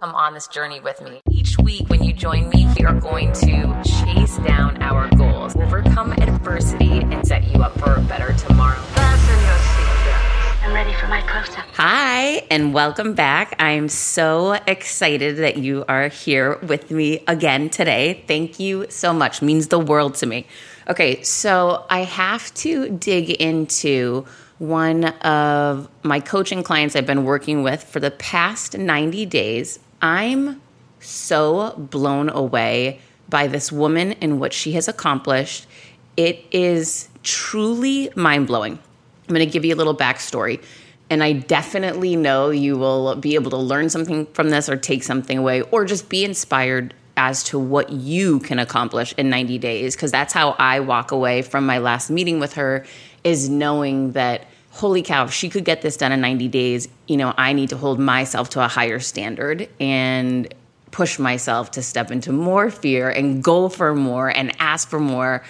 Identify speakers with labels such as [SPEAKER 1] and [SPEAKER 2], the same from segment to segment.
[SPEAKER 1] Come on this journey with me. Each week, when you join me, we are going to chase down our goals, overcome adversity, and set you up for a better tomorrow.
[SPEAKER 2] Fasten your seatbelts. I'm ready for my close up.
[SPEAKER 1] Hi, and welcome back. I am so excited that you are here with me again today. Thank you so much. It means the world to me. Okay, so I have to dig into one of my coaching clients I've been working with for the past 90 days. I'm so blown away by this woman and what she has accomplished. It is truly mind blowing. I'm going to give you a little backstory. And I definitely know you will be able to learn something from this or take something away or just be inspired as to what you can accomplish in 90 days. Because that's how I walk away from my last meeting with her is knowing that holy cow if she could get this done in 90 days you know i need to hold myself to a higher standard and push myself to step into more fear and go for more and ask for more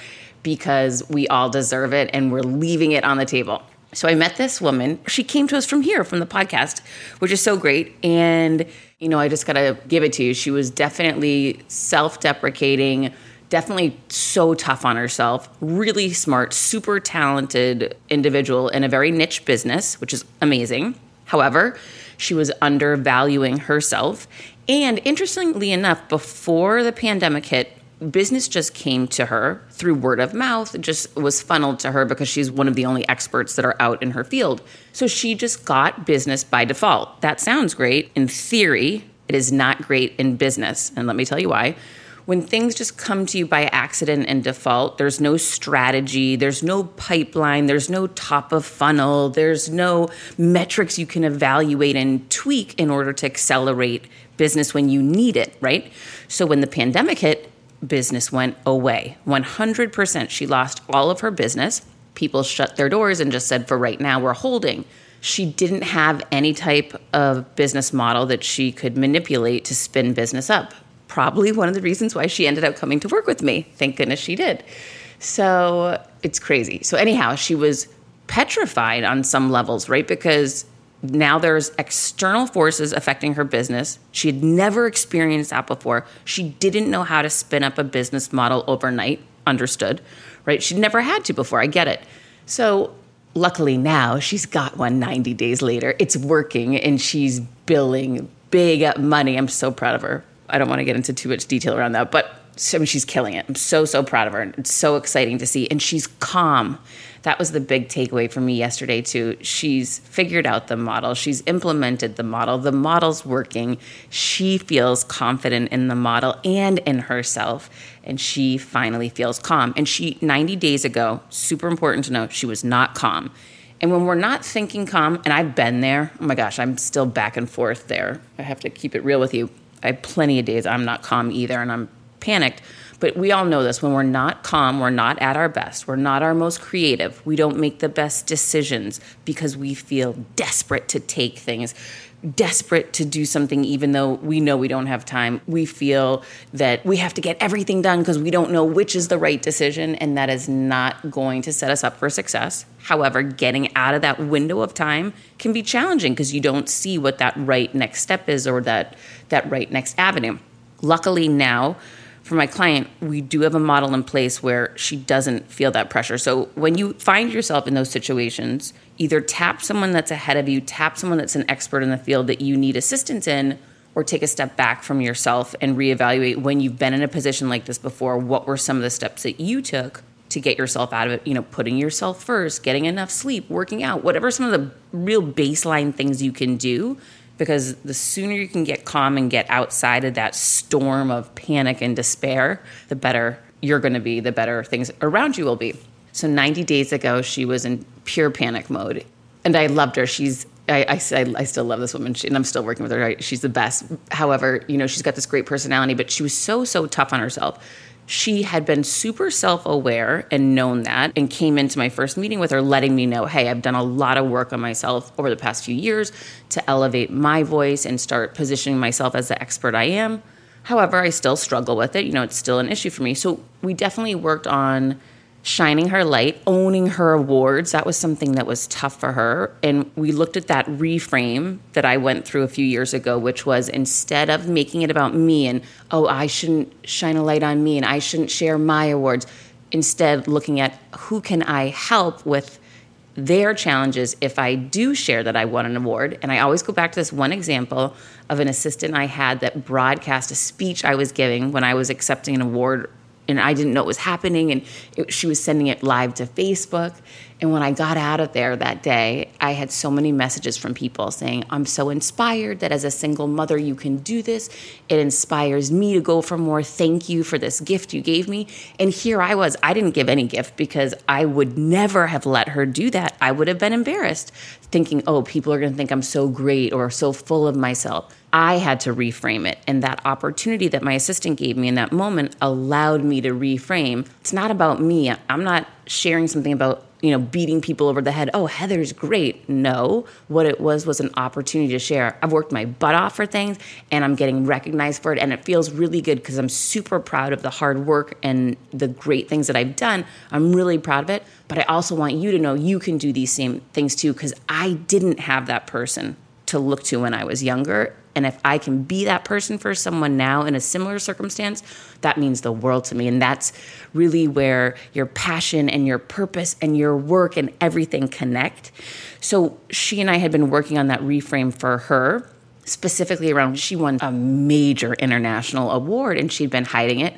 [SPEAKER 1] because we all deserve it and we're leaving it on the table. So i met this woman. She came to us from here from the podcast which is so great. And you know i just gotta give it to you. She was definitely self-deprecating definitely so tough on herself, really smart, super talented individual in a very niche business, which is amazing. However, she was undervaluing herself. And interestingly enough, before the pandemic hit, business just came to her through word of mouth, it just was funneled to her because she's one of the only experts that are out in her field. So she just got business by default. That sounds great. In theory, it is not great in business. And let me tell you why when things just come to you by accident and default, there's no strategy, there's no pipeline, there's no top of funnel, there's no metrics you can evaluate and tweak in order to accelerate business when you need it, right? So when the pandemic hit, business went away. 100%. She lost all of her business. People shut their doors and just said, for right now, we're holding she didn't have any type of business model that she could manipulate to spin business up probably one of the reasons why she ended up coming to work with me. Thank goodness she did. So it's crazy. So, anyhow, she was petrified on some levels, right? Because now there's external forces affecting her business. She had never experienced that before. She didn't know how to spin up a business model overnight, understood, right? She'd never had to before. I get it. So, luckily now she's got one 90 days later. It's working and she's billing big money. I'm so proud of her. I don't want to get into too much detail around that, but I mean, she's killing it. I'm so, so proud of her. It's so exciting to see. And she's calm. That was the big takeaway for me yesterday, too. She's figured out the model, she's implemented the model. The model's working. She feels confident in the model and in herself. And she finally feels calm. And she, 90 days ago, super important to know, she was not calm. And when we're not thinking calm, and I've been there, oh my gosh, I'm still back and forth there. I have to keep it real with you I have plenty of days I'm not calm either and I'm panicked. But we all know this when we're not calm, we're not at our best, we're not our most creative, we don't make the best decisions because we feel desperate to take things, desperate to do something even though we know we don't have time. We feel that we have to get everything done because we don't know which is the right decision, and that is not going to set us up for success. However, getting out of that window of time can be challenging because you don't see what that right next step is or that that right next avenue. Luckily now, for my client, we do have a model in place where she doesn't feel that pressure. So when you find yourself in those situations, either tap someone that's ahead of you, tap someone that's an expert in the field that you need assistance in, or take a step back from yourself and reevaluate when you've been in a position like this before. What were some of the steps that you took to get yourself out of it? You know, putting yourself first, getting enough sleep, working out, whatever some of the real baseline things you can do because the sooner you can get calm and get outside of that storm of panic and despair, the better you're going to be, the better things around you will be. So 90 days ago, she was in pure panic mode. And I loved her. She's I, I, I, still love this woman, she, and I'm still working with her. She's the best. However, you know, she's got this great personality, but she was so, so tough on herself she had been super self aware and known that, and came into my first meeting with her, letting me know, hey, I've done a lot of work on myself over the past few years to elevate my voice and start positioning myself as the expert I am. However, I still struggle with it. You know, it's still an issue for me. So we definitely worked on shining her light, owning her awards. That was something that was tough for her. And we looked at that reframe that I went through a few years ago, which was instead of making it about me and, oh, I shouldn't shine a light on me and I shouldn't share my awards, instead looking at who can I help with their challenges if I do share that I won an award. And I always go back to this one example of an assistant I had that broadcast a speech I was giving when I was accepting an award and I didn't know it was happening. And it, she was sending it live to Facebook. And when I got out of there that day, I had so many messages from people saying, I'm so inspired that as a single mother, you can do this. It inspires me to go for more. Thank you for this gift you gave me. And here I was. I didn't give any gift because I would never have let her do that. I would have been embarrassed, thinking, oh, people are going to think I'm so great or so full of myself. I had to reframe it. And that opportunity that my assistant gave me in that moment allowed me to reframe. It's not about me. I'm not sharing something about you know beating people over the head oh heather's great. No. What it was was an opportunity to share. I've worked my butt off for things and i'm getting recognized for it and it feels really good because i'm super proud of the hard work and the great things that i've done. I'm really proud of it but i also want you to know you can do these same things too because i didn't have that person to look to when i was younger and if I can be that person for someone now in a similar circumstance, that means the world to me. And that's really where your passion and your purpose and your work and everything connect. So she and I had been working on that reframe for her, specifically around she won a major international award and she'd been hiding it.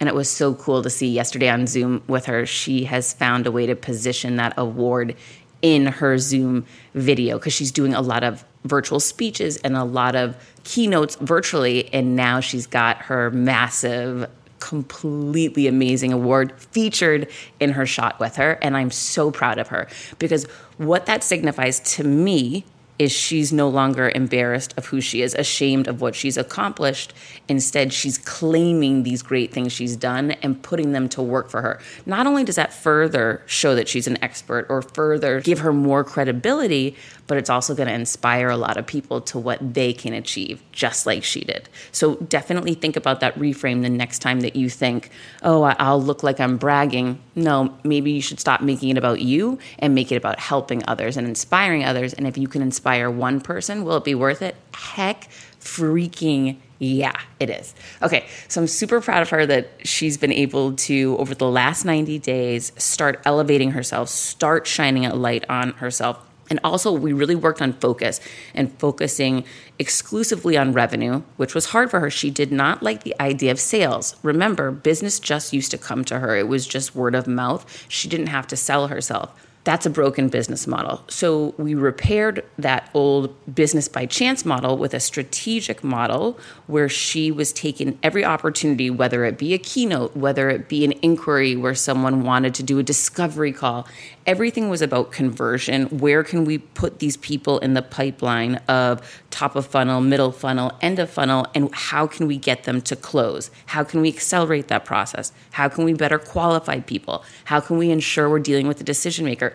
[SPEAKER 1] And it was so cool to see yesterday on Zoom with her. She has found a way to position that award in her Zoom video because she's doing a lot of virtual speeches and a lot of keynotes virtually. And now she's got her massive, completely amazing award featured in her shot with her. And I'm so proud of her because what that signifies to me is she's no longer embarrassed of who she is, ashamed of what she's accomplished. Instead, she's claiming these great things she's done and putting them to work for her. Not only does that further show that she's an expert or further give her more credibility, but it's also going to inspire a lot of people to what they can achieve, just like she did. So definitely think about that reframe the next time that you think, oh, I'll look like I'm bragging. No, maybe you should stop making it about you and make it about helping others and inspiring others. And if you can inspire one person, will it be worth it? Heck freaking yeah, it is. Okay, so I'm super proud of her that she's been able to, over the last 90 days, start elevating herself, start shining a light on herself and also, we really worked on focus and focusing exclusively on revenue, which was hard for her. She did not like the idea of sales. Remember, business just used to come to her, it was just word of mouth. She didn't have to sell herself that's a broken business model. So we repaired that old business by chance model with a strategic model where she was taking every opportunity, whether it be a keynote, whether it be an inquiry where someone wanted to do a discovery call. Everything was about conversion. Where can we put these people in the pipeline of top of funnel, middle funnel, end of funnel, and how can we get them to close? How can we accelerate that process? How can we better qualify people? How can we ensure we're dealing with the decision maker?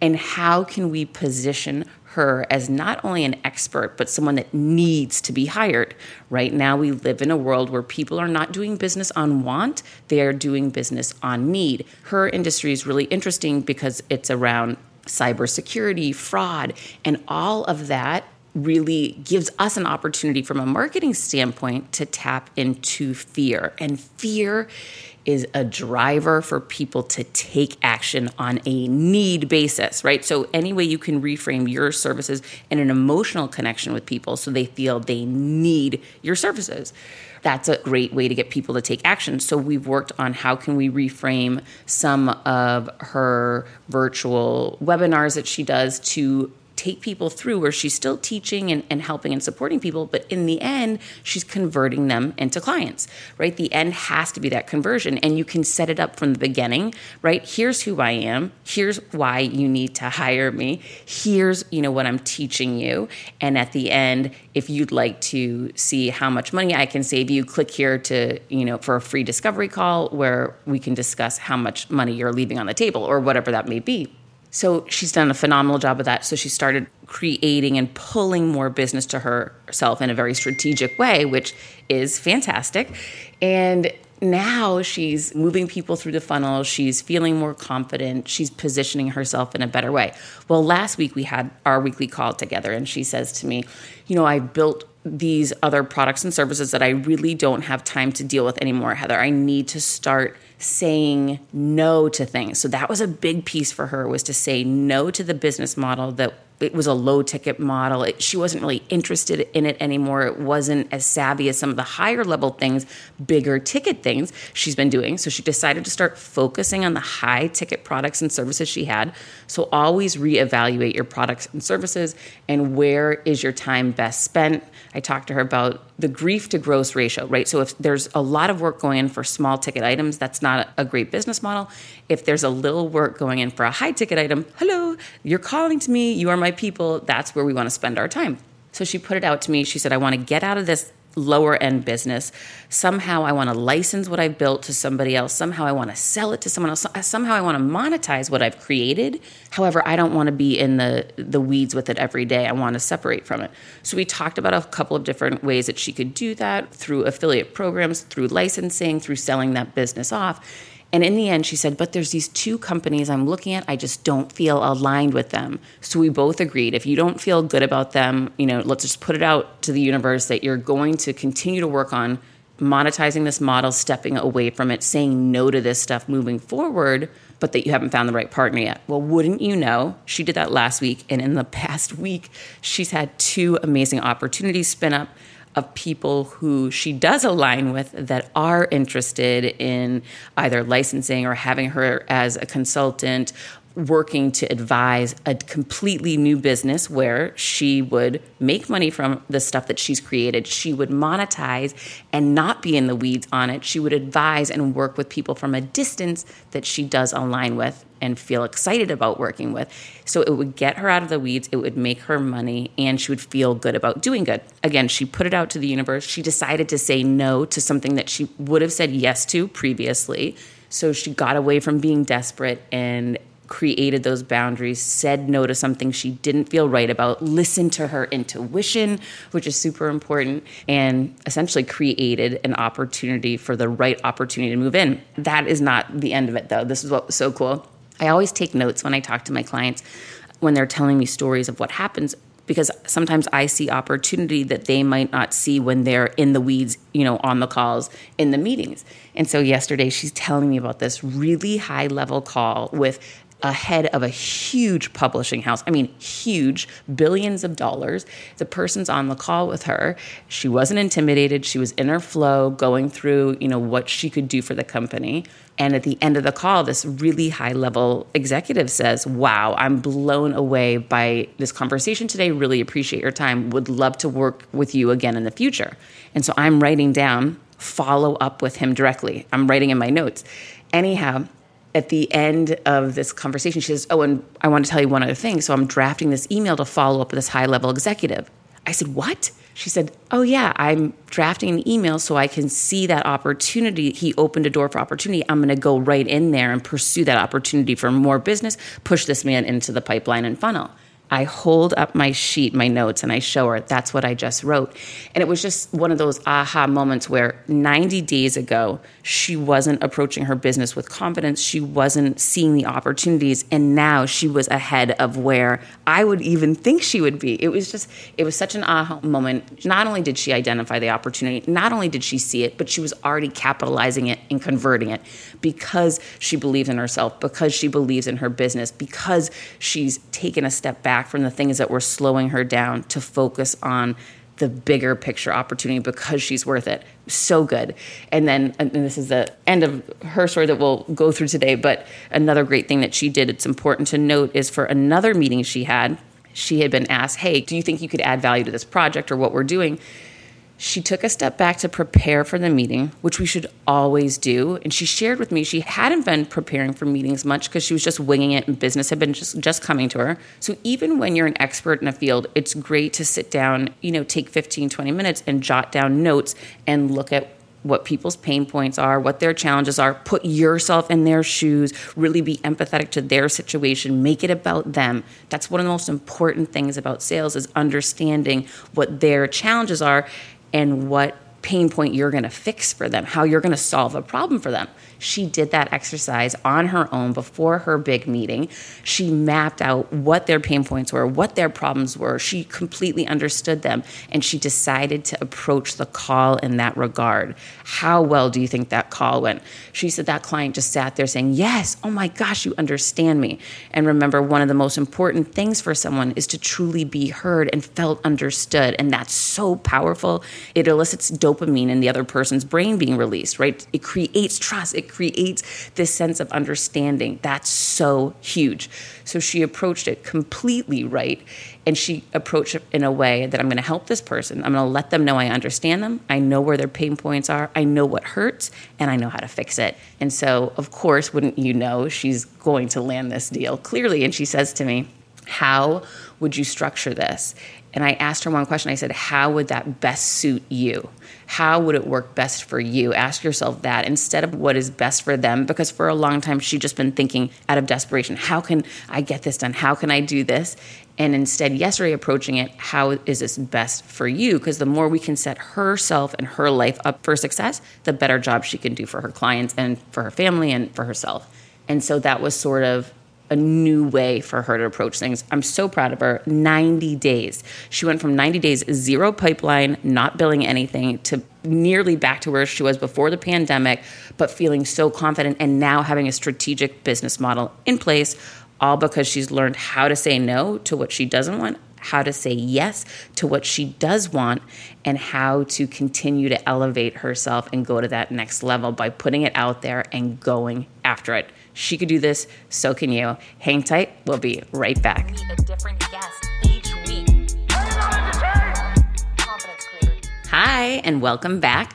[SPEAKER 1] And how can we position her as not only an expert, but someone that needs to be hired? Right now, we live in a world where people are not doing business on want, they are doing business on need. Her industry is really interesting because it's around cybersecurity, fraud, and all of that really gives us an opportunity from a marketing standpoint to tap into fear. And fear is a driver for people to take action on a need basis, right? So, any way you can reframe your services in an emotional connection with people so they feel they need your services. That's a great way to get people to take action. So we've worked on how can we reframe some of her virtual webinars that she does to take people through where she's still teaching and, and helping and supporting people, but in the end, she's converting them into clients, right? The end has to be that conversion, and you can set it up from the beginning, right? Here's who I am. Here's why you need to hire me. Here's, you know, what I'm teaching you. And at the end, if you'd like to see how much money I can save you, click here to, you know, for a free discovery call where we can discuss how much money you're leaving on the table or whatever that may be. So she's done a phenomenal job of that. So she started creating and pulling more business to herself in a very strategic way, which is fantastic. And now she's moving people through the funnel. She's feeling more confident. She's positioning herself in a better way. Well, last week we had our weekly call together, and she says to me, You know, I built these other products and services that I really don't have time to deal with anymore, Heather. I need to start saying no to things. So that was a big piece for her was to say no to the business model that it was a low ticket model. It, she wasn't really interested in it anymore. It wasn't as savvy as some of the higher level things, bigger ticket things she's been doing. So she decided to start focusing on the high ticket products and services she had. So always reevaluate your products and services and where is your time best spent. I talked to her about the grief to gross ratio, right? So if there's a lot of work going in for small ticket items, that's not a great business model. If there's a little work going in for a high ticket item, hello, you're calling to me, you are my people, that's where we want to spend our time. So she put it out to me. She said, I want to get out of this lower end business. Somehow I want to license what I've built to somebody else. Somehow I want to sell it to someone else. Somehow I want to monetize what I've created. However, I don't want to be in the the weeds with it every day. I want to separate from it. So we talked about a couple of different ways that she could do that through affiliate programs, through licensing, through selling that business off. And in the end, she said, But there's these two companies I'm looking at. I just don't feel aligned with them. So we both agreed if you don't feel good about them, you know, let's just put it out to the universe that you're going to continue to work on monetizing this model, stepping away from it, saying no to this stuff moving forward, but that you haven't found the right partner yet. Well, wouldn't you know, she did that last week. And in the past week, she's had two amazing opportunities spin up of people who she does align with that are interested in either licensing or having her as a consultant working to advise a completely new business where she would make money from the stuff that she's created. She would monetize and not be in the weeds on it. She would advise and work with people from a distance that she does align with and feel excited about working with. So it would get her out of the weeds, it would make her money, and she would feel good about doing good. Again, she put it out to the universe. She decided to say no to something that she would have said yes to previously. So she got away from being desperate and created those boundaries, said no to something she didn't feel right about, listened to her intuition, which is super important, and essentially created an opportunity for the right opportunity to move in. That is not the end of it, though. This is what was so cool. I always take notes when I talk to my clients when they're telling me stories of what happens because sometimes I see opportunity that they might not see when they're in the weeds, you know, on the calls, in the meetings. And so yesterday she's telling me about this really high level call with ahead of a huge publishing house. I mean, huge, billions of dollars. The person's on the call with her. She wasn't intimidated. She was in her flow, going through, you know, what she could do for the company. And at the end of the call, this really high level executive says, Wow, I'm blown away by this conversation today. Really appreciate your time. Would love to work with you again in the future. And so I'm writing down, follow up with him directly. I'm writing in my notes. Anyhow, at the end of this conversation, she says, Oh, and I want to tell you one other thing. So I'm drafting this email to follow up with this high level executive. I said, What? She said, Oh, yeah, I'm drafting an email so I can see that opportunity. He opened a door for opportunity. I'm going to go right in there and pursue that opportunity for more business, push this man into the pipeline and funnel. I hold up my sheet, my notes, and I show her that's what I just wrote. And it was just one of those aha moments where 90 days ago, she wasn't approaching her business with confidence. She wasn't seeing the opportunities. And now she was ahead of where I would even think she would be. It was just, it was such an aha moment. Not only did she identify the opportunity, not only did she see it, but she was already capitalizing it and converting it because she believes in herself, because she believes in her business, because she's taken a step back back from the things that were slowing her down to focus on the bigger picture opportunity because she's worth it. So good. And then, and this is the end of her story that we'll go through today. But another great thing that she did, it's important to note, is for another meeting she had, she had been asked, Hey, do you think you could add value to this project or what we're doing? She took a step back to prepare for the meeting, which we should always do. And she shared with me she hadn't been preparing for meetings much because she was just winging it and business had been just, just coming to her. So even when you're an expert in a field, it's great to sit down, you know, take 15, 20 minutes and jot down notes and look at what people's pain points are, what their challenges are, put yourself in their shoes, really be empathetic to their situation, make it about them. That's one of the most important things about sales is understanding what their challenges are and what pain point you're going to fix for them, how you're going to solve a problem for them. She did that exercise on her own before her big meeting. She mapped out what their pain points were, what their problems were. She completely understood them and she decided to approach the call in that regard. How well do you think that call went? She said that client just sat there saying, Yes, oh my gosh, you understand me. And remember, one of the most important things for someone is to truly be heard and felt understood. And that's so powerful. It elicits dopamine in the other person's brain being released, right? It creates trust. It creates this sense of understanding. That's so huge. So she approached it completely right. And she approached it in a way that I'm going to help this person. I'm going to let them know I understand them. I know where their pain points are. I know what hurts and I know how to fix it. And so, of course, wouldn't you know, she's going to land this deal clearly. And she says to me, How would you structure this? And I asked her one question. I said, How would that best suit you? How would it work best for you? Ask yourself that instead of what is best for them. Because for a long time, she'd just been thinking out of desperation, How can I get this done? How can I do this? And instead, yesterday, approaching it, How is this best for you? Because the more we can set herself and her life up for success, the better job she can do for her clients and for her family and for herself. And so that was sort of a new way for her to approach things. I'm so proud of her. 90 days. She went from 90 days, zero pipeline, not billing anything, to nearly back to where she was before the pandemic, but feeling so confident and now having a strategic business model in place, all because she's learned how to say no to what she doesn't want. How to say yes to what she does want, and how to continue to elevate herself and go to that next level by putting it out there and going after it. She could do this, so can you. Hang tight, we'll be right back.
[SPEAKER 2] Meet a different guest each week.
[SPEAKER 1] Hi, and welcome back.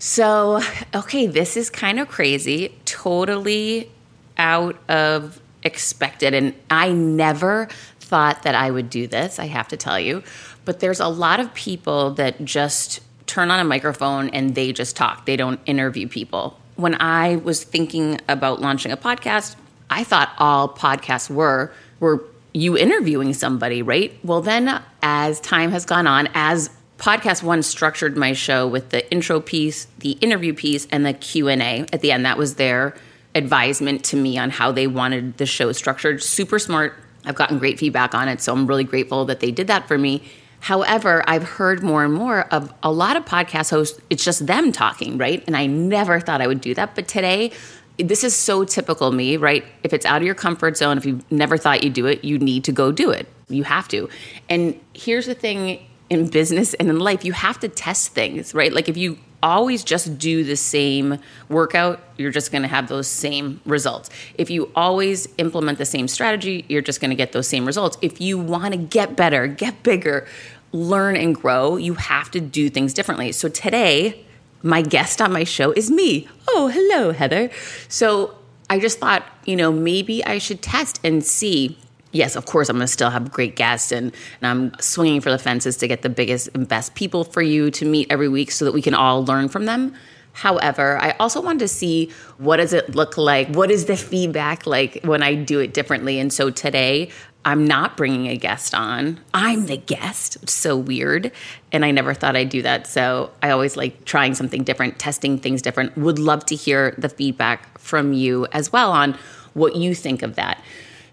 [SPEAKER 1] So, okay, this is kind of crazy, totally out of expected. And I never thought that I would do this, I have to tell you. But there's a lot of people that just turn on a microphone and they just talk, they don't interview people when I was thinking about launching a podcast, I thought all podcasts were were you interviewing somebody, right? Well, then as time has gone on, as PodcastOne structured my show with the intro piece, the interview piece, and the Q and A at the end. That was their advisement to me on how they wanted the show structured. Super smart. I've gotten great feedback on it, so I'm really grateful that they did that for me. However, I've heard more and more of a lot of podcast hosts, it's just them talking, right? And I never thought I would do that. But today, this is so typical me, right? If it's out of your comfort zone, if you never thought you'd do it, you need to go do it. You have to. And here's the thing in business and in life, you have to test things, right? Like if you always just do the same workout, you're just going to have those same results. If you always implement the same strategy, you're just going to get those same results. If you want to get better, get bigger, learn and grow, you have to do things differently. So today, my guest on my show is me. Oh, hello, Heather. So I just thought, you know, maybe I should test and see yes, of course, I'm going to still have great guests and, and I'm swinging for the fences to get the biggest and best people for you to meet every week so that we can all learn from them. However, I also wanted to see what does it look like? What is the feedback like when I do it differently? And so today, I'm not bringing a guest on. I'm the guest. So weird. And I never thought I'd do that. So I always like trying something different, testing things different. Would love to hear the feedback from you as well on what you think of that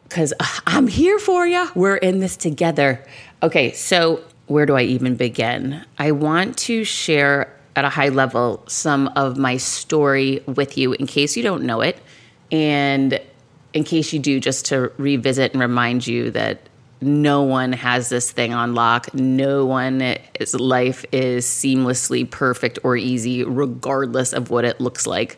[SPEAKER 1] because uh, I'm here for you. We're in this together. Okay, so where do I even begin? I want to share at a high level some of my story with you in case you don't know it. And in case you do, just to revisit and remind you that no one has this thing on lock. No one's life is seamlessly perfect or easy, regardless of what it looks like.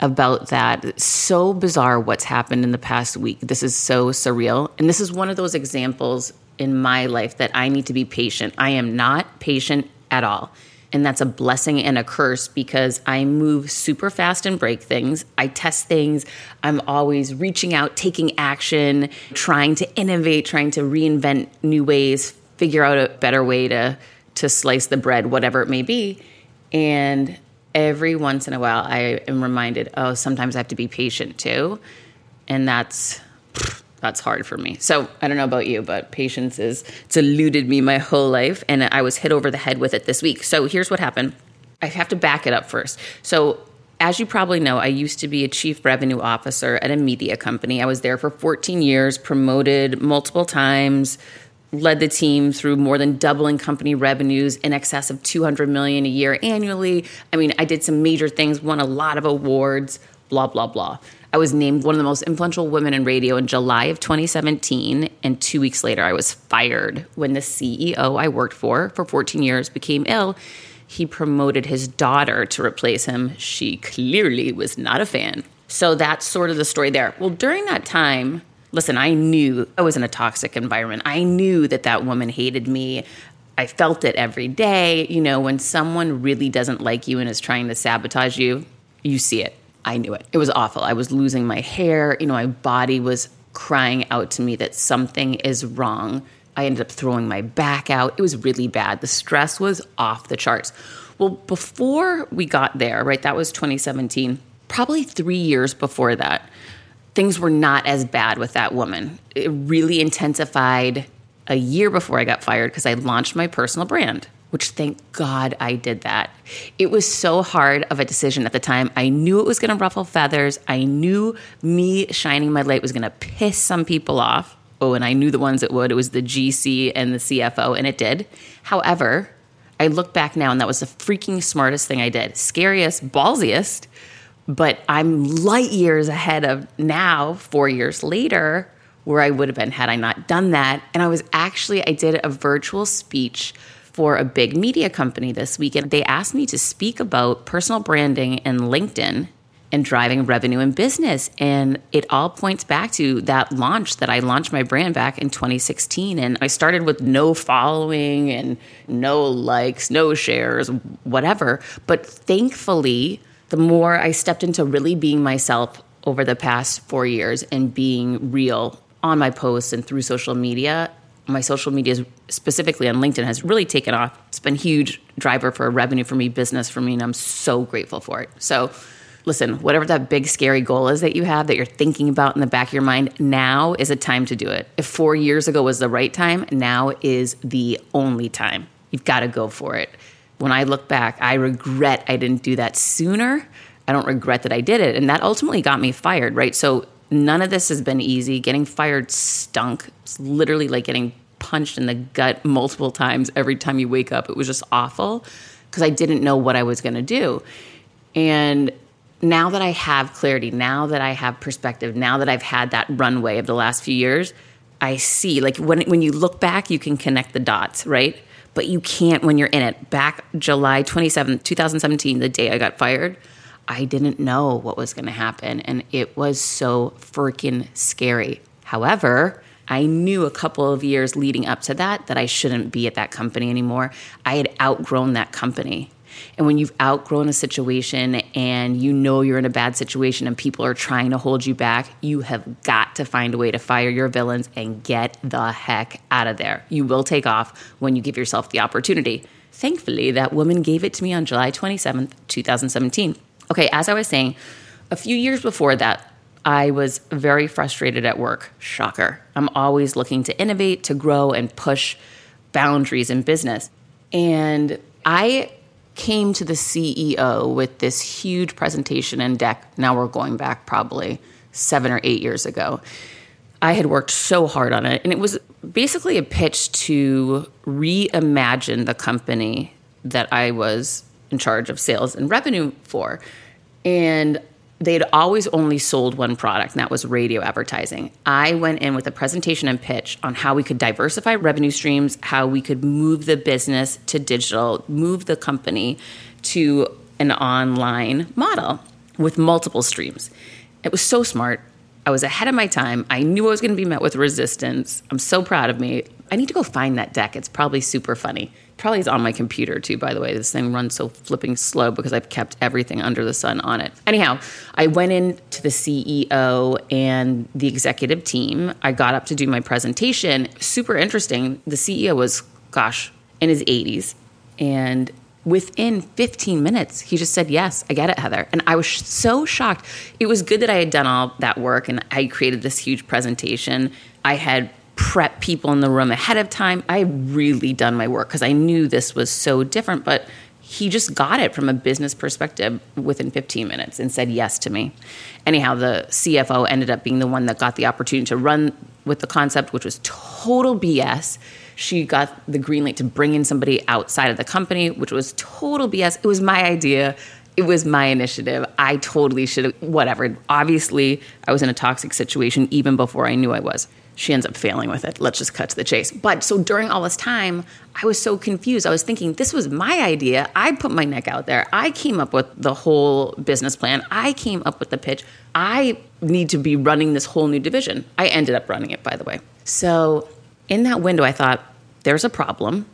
[SPEAKER 1] about that. So bizarre what's happened in the past week. This is so surreal. And this is one of those examples in my life that I need to be patient. I am not patient at all. And that's a blessing and a curse because I move super fast and break things. I test things. I'm always reaching out, taking action, trying to innovate, trying to reinvent new ways, figure out a better way to to slice the bread, whatever it may be. And every once in a while I am reminded, oh, sometimes I have to be patient too. And that's that's hard for me. So I don't know about you, but patience is it's eluded me my whole life and I was hit over the head with it this week. So here's what happened. I have to back it up first. So as you probably know, I used to be a chief revenue officer at a media company. I was there for 14 years, promoted multiple times, led the team through more than doubling company revenues in excess of 200 million a year annually. I mean, I did some major things, won a lot of awards, blah blah blah. I was named one of the most influential women in radio in July of 2017, and 2 weeks later I was fired when the CEO I worked for for 14 years became ill. He promoted his daughter to replace him. She clearly was not a fan. So that's sort of the story there. Well, during that time, listen, I knew I was in a toxic environment. I knew that that woman hated me. I felt it every day. You know, when someone really doesn't like you and is trying to sabotage you, you see it. I knew it. It was awful. I was losing my hair. You know, my body was crying out to me that something is wrong. I ended up throwing my back out. It was really bad. The stress was off the charts. Well, before we got there, right, that was 2017, probably three years before that, things were not as bad with that woman. It really intensified a year before I got fired because I launched my personal brand, which thank God I did that. It was so hard of a decision at the time. I knew it was going to ruffle feathers. I knew me shining my light was going to piss some people off. Oh, and I knew the ones that would. It was the GC and the CFO, and it did. However, I look back now, and that was the freaking smartest thing I did. Scariest, ballsiest but I'm light years ahead of now, four years later, where I would have been had I not done that. And I was actually, I did a virtual speech for a big media company this week, and they asked me to speak about personal branding and LinkedIn and driving revenue and business. And it all points back to that launch that I launched my brand back in 2016. And I started with no following and no likes, no shares, whatever. But thankfully, the more I stepped into really being myself over the past four years and being real on my posts and through social media, my social media, specifically on LinkedIn, has really taken off. It's been a huge driver for revenue for me, business for me, and I'm so grateful for it. So, listen, whatever that big scary goal is that you have that you're thinking about in the back of your mind, now is a time to do it. If four years ago was the right time, now is the only time. You've got to go for it when I look back, I regret I didn't do that sooner. I don't regret that I did it. And that ultimately got me fired, right? So none of this has been easy. Getting fired stunk. It's literally like getting punched in the gut multiple times every time you wake up. It was just awful because I didn't know what I was going to do. And now that I have clarity, now that I have perspective, now that I've had that runway of the last few years, I see like when when you look back, you can connect the dots, right? But you can't when you're in it. Back July 27, 2017, the day I got fired, I didn't know what was going to happen. And it was so freaking scary. However, I knew a couple of years leading up to that that I shouldn't be at that company anymore. I had outgrown that company. And when you've outgrown a situation and you know you're in a bad situation and people are trying to hold you back, you have got to find a way to fire your villains and get the heck out of there. You will take off when you give yourself the opportunity. Thankfully, that woman gave it to me on July 27th, 2017. Okay, as I was saying, a few years before that, I was very frustrated at work. Shocker. I'm always looking to innovate, to grow, and push boundaries in business. And I came to the CEO with this huge presentation and deck. Now we're going back probably seven or eight years ago. I had worked so hard on it, and it was basically a pitch to reimagine the company that I was in charge of sales and revenue for. And they'd always only sold one product, and that was radio advertising. I went in with a presentation and pitch on how we could diversify revenue streams, how we could move the business to digital, move the company to an online model with multiple streams. It was so smart. I was ahead of my time. I knew I was going to be met with resistance. I'm so proud of me. I need to go find that deck. It's probably super funny probably is on my computer too, by the way. This thing runs so flipping slow because I've kept everything under the sun on it. Anyhow, I went into the CEO and the executive team. I got up to do my presentation. Super interesting. The CEO was, gosh, in his 80s. And within 15 minutes, he just said, Yes, I get it, Heather. And I was so shocked. It was good that I had done all that work and I created this huge presentation. I had prep people in the room ahead of time. I really done my work because I knew this was so different, but he just got it from a business perspective within 15 minutes and said yes to me. Anyhow, the CFO ended up being the one that got the opportunity to run with the concept, which was total BS. She got the green light to bring in somebody outside of the company, which was total BS. It was my idea. It was my initiative. I totally should have, whatever. Obviously, I was in a toxic situation even before I knew I was she ends up failing with it. Let's just cut to the chase. But so during all this time, I was so confused. I was thinking, this was my idea. I put my neck out there. I came up with the whole business plan. I came up with the pitch. I need to be running this whole new division. I ended up running it, by the way. So in that window, I thought, there's a problem.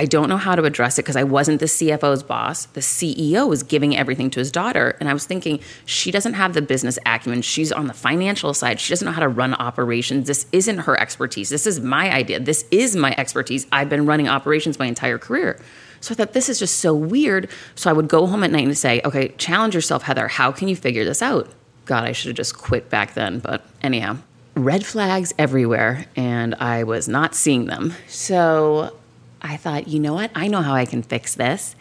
[SPEAKER 1] I don't know how to address it because I wasn't the CFO's boss. The CEO was giving everything to his daughter. And I was thinking, she doesn't have the business acumen. She's on the financial side. She doesn't know how to run operations. This isn't her expertise. This is my idea. This is my expertise. I've been running operations my entire career. So I thought, this is just so weird. So I would go home at night and say, okay, challenge yourself, Heather. How can you figure this out? God, I should have just quit back then. But anyhow, red flags everywhere, and I was not seeing them. So I thought, you know what? I know how I can fix this.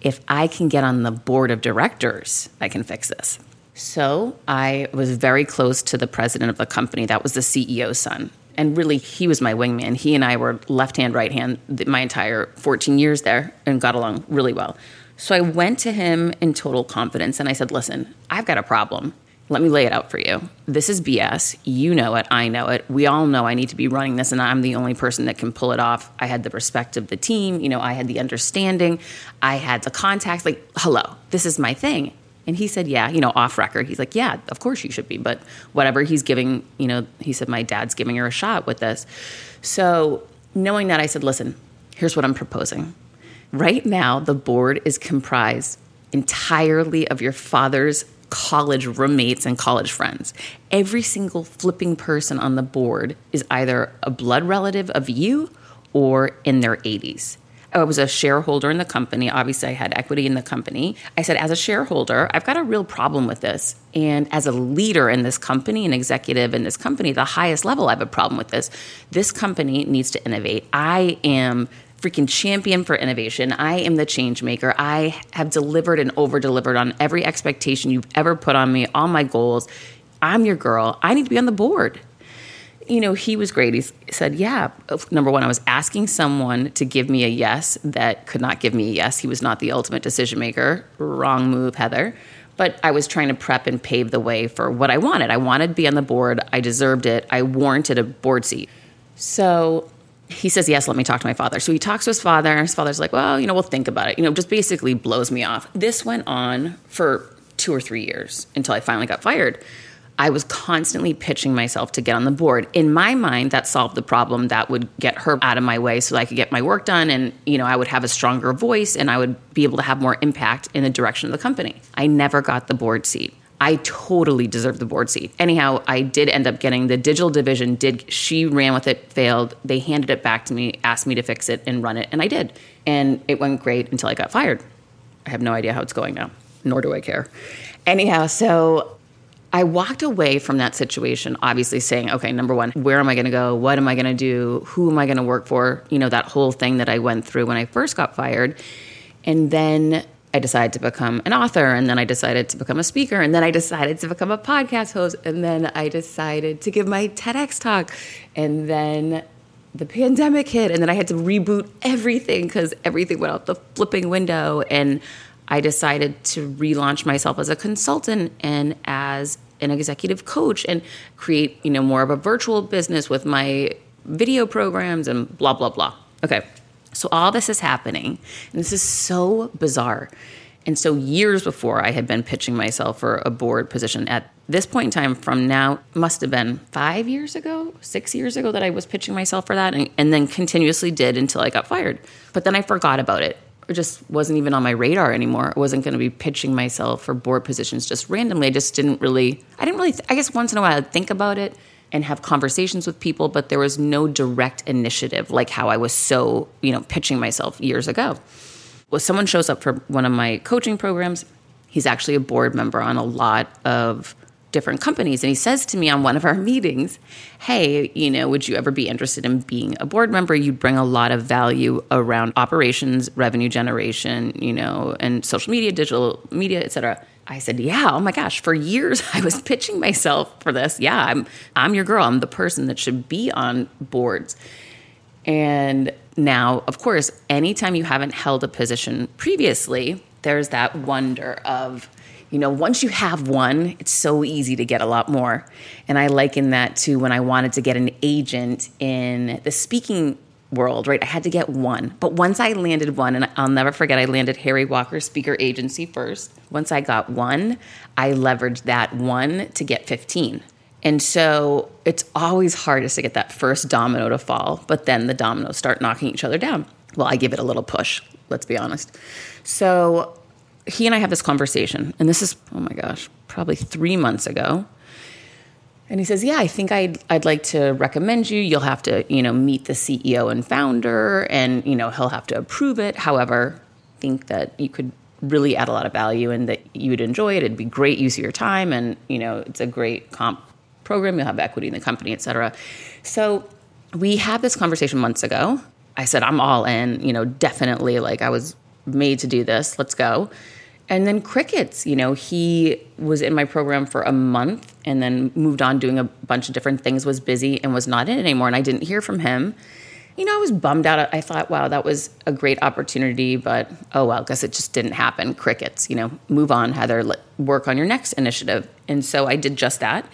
[SPEAKER 1] If I can get on the board of directors, I can fix this. So I was very close to the president of the company. That was the CEO's son. And really, he was my wingman. He and I were left hand, right hand my entire 14 years there and got along really well. So I went to him in total confidence and I said, Listen, I've got a problem. Let me lay it out for you. This is BS. You know it. I know it. We all know I need to be running this, and I'm the only person that can pull it off. I had the respect of the team. You know, I had the understanding. I had the contacts. Like, hello, this is my thing. And he said, yeah, you know, off record. He's like, yeah, of course you should be. But whatever he's giving, you know, he said, my dad's giving her a shot with this. So knowing that, I said, listen, here's what I'm proposing. Right now, the board is comprised entirely of your father's college roommates and college friends. Every single flipping person on the board is either a blood relative of you or in their 80s. I was a shareholder in the company. Obviously, I had equity in the company. I said, as a shareholder, I've got a real problem with this. And as a leader in this company, an executive in this company, the highest level, I have a problem with this. This company needs to innovate. I am freaking champion for innovation. I am the change maker. I have delivered and over delivered on every expectation you've ever put on me, all my goals. I'm your girl. I need to be on the board. You know, he was great. He said, Yeah, number one, I was asking someone to give me a yes that could not give me a yes. He was not the ultimate decision maker. Wrong move, Heather. But I was trying to prep and pave the way for what I wanted. I wanted to be on the board. I deserved it. I warranted a board seat. So he says, Yes, let me talk to my father. So he talks to his father. His father's like, Well, you know, we'll think about it. You know, just basically blows me off. This went on for two or three years until I finally got fired. I was constantly pitching myself to get on the board. In my mind, that solved the problem. That would get her out of my way so I could get my work done and, you know, I would have a stronger voice and I would be able to have more impact in the direction of the company. I never got the board seat. I totally deserved the board seat. Anyhow, I did end up getting the digital division. Did she ran with it, failed. They handed it back to me, asked me to fix it and run it, and I did. And it went great until I got fired. I have no idea how it's going now, nor do I care. Anyhow, so I walked away from that situation, obviously saying, okay, number one, where am I going to go? What am I going to do? Who am I going to work for? You know, that whole thing that I went through when I first got fired. And then I decided to become an author, and then I decided to become a speaker, and then I decided to become a podcast host, and then I decided to give my TEDx talk, and then the pandemic hit, and then I had to reboot everything because everything went out the flipping window, and I decided to relaunch myself as a consultant and as an executive coach, and create you know more of a virtual business with my video programs and blah blah blah. Okay. So all this is happening, and this is so bizarre. And so years before I had been pitching myself for a board position at this point in time from now must have been 5 years ago, 6 years ago that I was pitching myself for that and, and then continuously did until I got fired. But then I forgot about it. It just wasn't even on my radar anymore. I wasn't going to be pitching myself for board positions just randomly. I just didn't really I didn't really I guess once in a while I'd think about it and have conversations with people, but there was no direct initiative like how I was so, you know, pitching myself years ago. Well, someone shows up for one of my coaching programs. He's actually a board member on a lot of different companies. And he says to me on one of our meetings, Hey, you know, would you ever be interested in being a board member? You'd bring a lot of value around operations, revenue generation, you know, and social media, digital media, et cetera. I said, "Yeah, oh my gosh, for years I was pitching myself for this. Yeah, I'm I'm your girl. I'm the person that should be on boards." And now, of course, anytime you haven't held a position previously, there's that wonder of, you know, once you have one, it's so easy to get a lot more. And I liken that to when I wanted to get an agent in the speaking world, right? I had to get one. But once I landed one, and I'll never forget, I landed Harry Walker Speaker Agency first. Once I got one, I leveraged that one to get 15. And so it's always hardest to get that first domino to fall, but then the dominoes start knocking each other down. Well, I give it a little push, let's be honest. So he and I have this conversation, and this is, oh my gosh, probably three months ago. And he says, "Yeah, I think I'd I'd like to recommend you. You'll have to, you know, meet the CEO and founder, and you know he'll have to approve it. However, think that you could really add a lot of value and that you'd enjoy it. It'd be great use of your time, and you know, it's a great comp program. You'll have equity in the company, et cetera. So we had this conversation months ago. I said, I'm all in. You know, definitely. Like I was made to do this. Let's go." And then crickets, you know, he was in my program for a month and then moved on doing a bunch of different things, was busy and was not in it anymore. And I didn't hear from him. You know, I was bummed out. I thought, wow, that was a great opportunity, but oh well, guess it just didn't happen. Crickets, you know, move on, Heather, let, work on your next initiative. And so I did just that.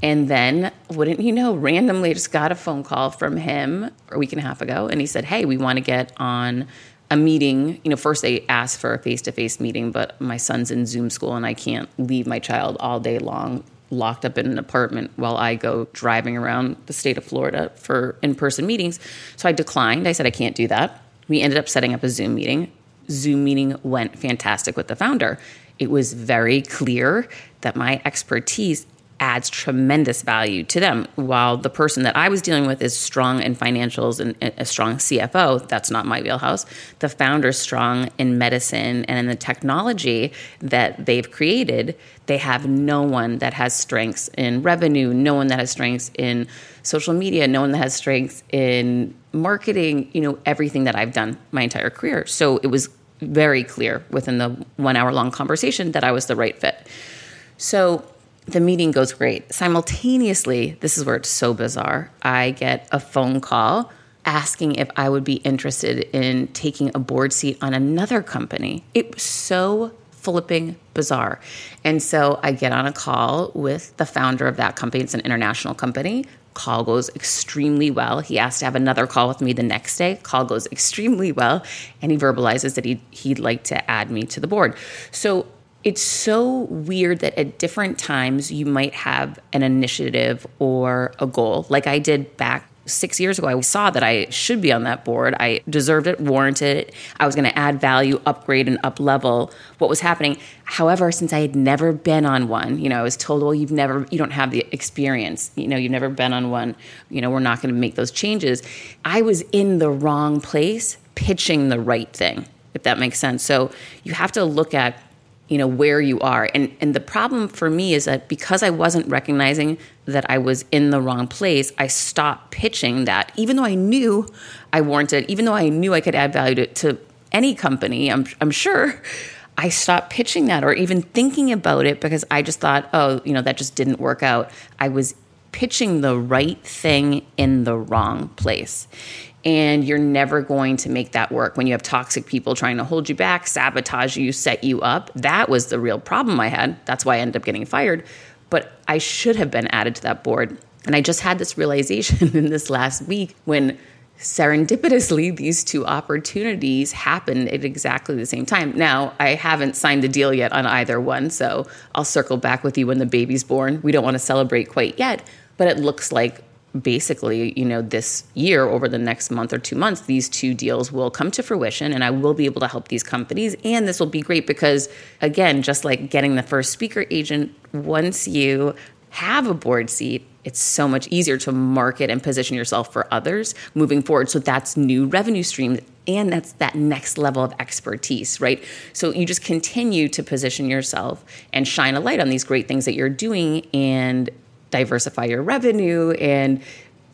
[SPEAKER 1] And then, wouldn't you know, randomly just got a phone call from him a week and a half ago. And he said, hey, we want to get on a meeting. You know, first they asked for a face to face meeting, but my son's in Zoom school and I can't leave my child all day long locked up in an apartment while I go driving around the state of Florida for in person meetings. So I declined. I said, I can't do that. We ended up setting up a Zoom meeting. Zoom meeting went fantastic with the founder. It was very clear that my expertise adds tremendous value to them. While the person that I was dealing with is strong in financials and a strong CFO, that's not my wheelhouse. The founder's strong in medicine and in the technology that they've created. They have no one that has strengths in revenue, no one that has strengths in social media, no one that has strengths in marketing, you know, everything that I've done my entire career. So it was very clear within the one hour long conversation that I was the right fit. So the meeting goes great. Simultaneously, this is where it's so bizarre. I get a phone call asking if I would be interested in taking a board seat on another company. It was so flipping bizarre. And so I get on a call with the founder of that company. It's an international company. Call goes extremely well. He asked to have another call with me the next day. Call goes extremely well. And he verbalizes that he'd, he'd like to add me to the board. So it's so weird that at different times you might have an initiative or a goal. Like I did back six years ago, I saw that I should be on that board. I deserved it, warranted it. I was going to add value, upgrade, and up level what was happening. However, since I had never been on one, you know, I was told, well, you've never, you don't have the experience. You know, you've never been on one. You know, we're not going to make those changes. I was in the wrong place pitching the right thing, if that makes sense. So you have to look at you know where you are. And and the problem for me is that because i wasn't recognizing that i was in the wrong place i stopped pitching that even though i knew i warranted even though i knew i could add value to, to any company i'm, I'm sure i stopped pitching that or even thinking about it because i just thought oh you know that just didn't work out. I was pitching the right thing in the wrong place and you're never going to make that work when you have toxic people trying to hold you back, sabotage you, set you up. That was the real problem I had. That's why I ended up getting fired. But I should have been added to that board. And I just had this realization in this last week when serendipitously these two opportunities happened at exactly the same time. Now, I haven't signed the deal yet on either one, so I'll circle back with you when the baby's born. We don't want to celebrate quite yet, but it looks like basically, you know, this year over the next month or two months, these two deals will come to fruition and I will be able to help these companies. And this will be great because, again, just like getting the first speaker agent, once you have a board seat, it's so much easier to market and position yourself for others moving forward. So that's new revenue streams and that's that next level of expertise, right? So you just continue to position yourself and shine a light on these great things that you're doing and diversify your revenue and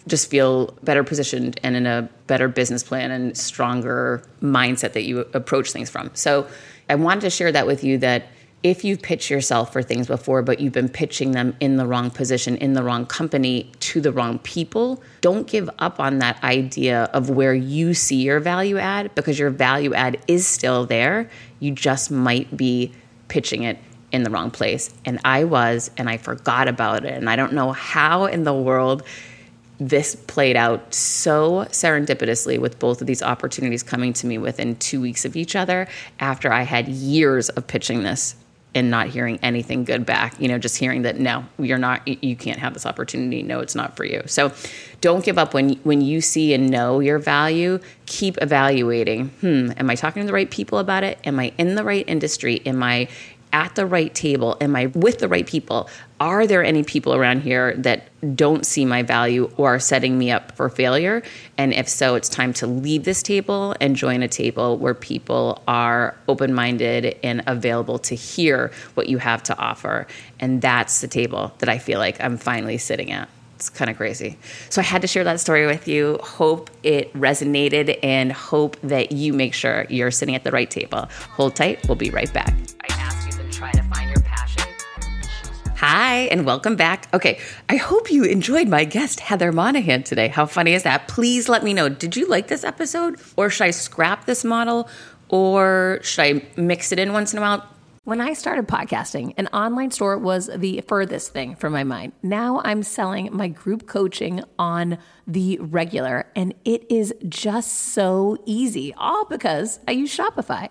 [SPEAKER 1] just feel better positioned and in a better business plan and stronger mindset that you approach things from. So I wanted to share that with you that if you've pitched yourself for things before, but you've been pitching them in the wrong position, in the wrong company, to the wrong people, don't give up on that idea of where you see your value add because your value add is still there. You just might be pitching it in the wrong place. And I was, and I forgot about it. And I don't know how in the world this played out so serendipitously with both of these opportunities coming to me within two weeks of each other after I had years of pitching this and not hearing anything good back. You know, just hearing that no, you're not, you can't have this opportunity. No, it's not for you. So don't give up when when you see and know your value. Keep evaluating. Hmm, am I talking to the right people about it? Am I in the right industry? Am I at the right table? Am I with the right people? Are there any people around here that don't see my value or are setting me up for failure? And if so, it's time to leave this table and join a table where people are open minded and available to hear what you have to offer. And that's the table that I feel like I'm finally sitting at it's kind of crazy. So I had to share that story with you. Hope it resonated and hope that you make sure you're sitting at the right table. Hold tight. We'll be right back. Hi, and welcome back. Okay, I hope you enjoyed my guest, Heather Monahan, today. How funny is that? Please let me know. Did you like this episode? Or should I scrap this model? Or should I mix it in once in a while?
[SPEAKER 3] When I started podcasting, an online store was the furthest thing from my mind. Now I'm selling my group coaching on the regular, and it is just so easy, all because I use Shopify.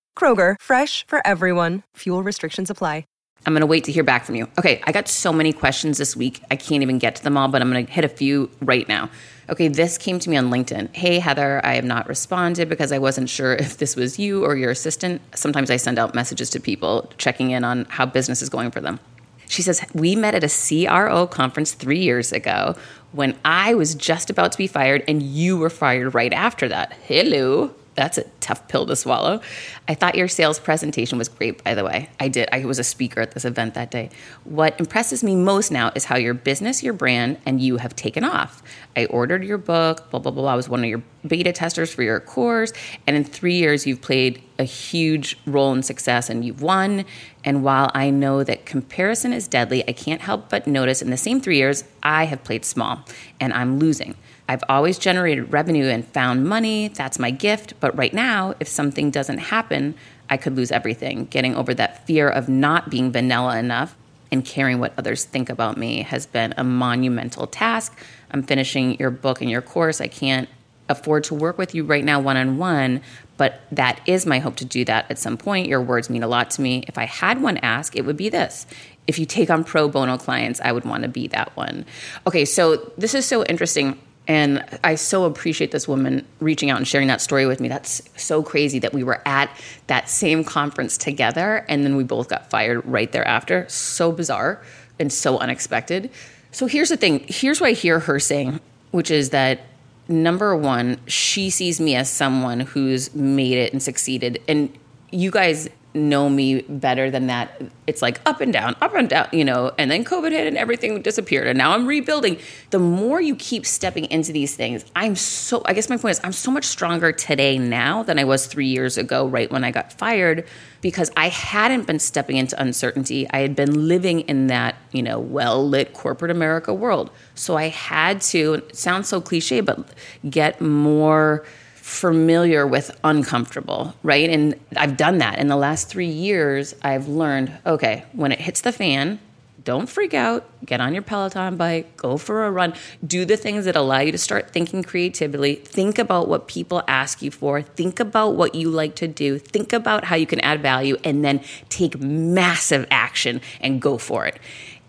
[SPEAKER 4] Kroger, fresh for everyone. Fuel restrictions apply.
[SPEAKER 5] I'm going to wait to hear back from you. Okay, I got so many questions this week. I can't even get to them all, but I'm going to hit a few right now. Okay, this came to me on LinkedIn. Hey, Heather, I have not responded because I wasn't sure if this was you or your assistant. Sometimes I send out messages to people checking in on how business is going for them. She says, We met at a CRO conference three years ago when I was just about to be fired and you were fired right after that. Hello that's a tough pill to swallow. I thought your sales presentation was great, by the way. I did. I was a speaker at this event that day. What impresses me most now is how your business, your brand, and you have taken off. I ordered your book, blah, blah, blah. I was one of your beta testers for your course. And in three years, you've played a huge role in success and you've won. And while I know that comparison is deadly, I can't help but notice in the same three years, I have played small and I'm losing. I've always generated revenue and found money. That's my gift. But right now, if something doesn't happen, I could lose everything. Getting over that fear of not being vanilla enough and caring what others think about me has been a monumental task. I'm finishing your book and your course. I can't afford to work with you right now one on one, but that is my hope to do that at some point. Your words mean a lot to me. If I had one ask, it would be this. If you take on pro bono clients, I would want to be that one. Okay, so this is so interesting and I so appreciate this woman reaching out and sharing that story with me. That's so crazy that we were at that same conference together and then we both got fired right thereafter. So bizarre and so unexpected. So here's the thing here's what I hear her saying, which is that number one, she sees me as someone who's made it and succeeded. And you guys
[SPEAKER 1] know me better than that. It's like up and down, up and down, you know, and then COVID hit and everything disappeared. And now I'm rebuilding. The more you keep stepping into these things, I'm so, I guess my point is, I'm so much stronger today now than I was three years ago, right when I got fired, because I hadn't been stepping into uncertainty. I had been living in that, you know, well lit corporate America world. So I had to, it sounds so cliche, but get more familiar with uncomfortable, right? And I've done that. In the last three years, I've learned okay, when it hits the fan, don't freak out. Get on your Peloton bike, go for a run, do the things that allow you to start thinking creatively. Think about what people ask you for, think about what you like to do, think about how you can add value, and then take massive action and go for it.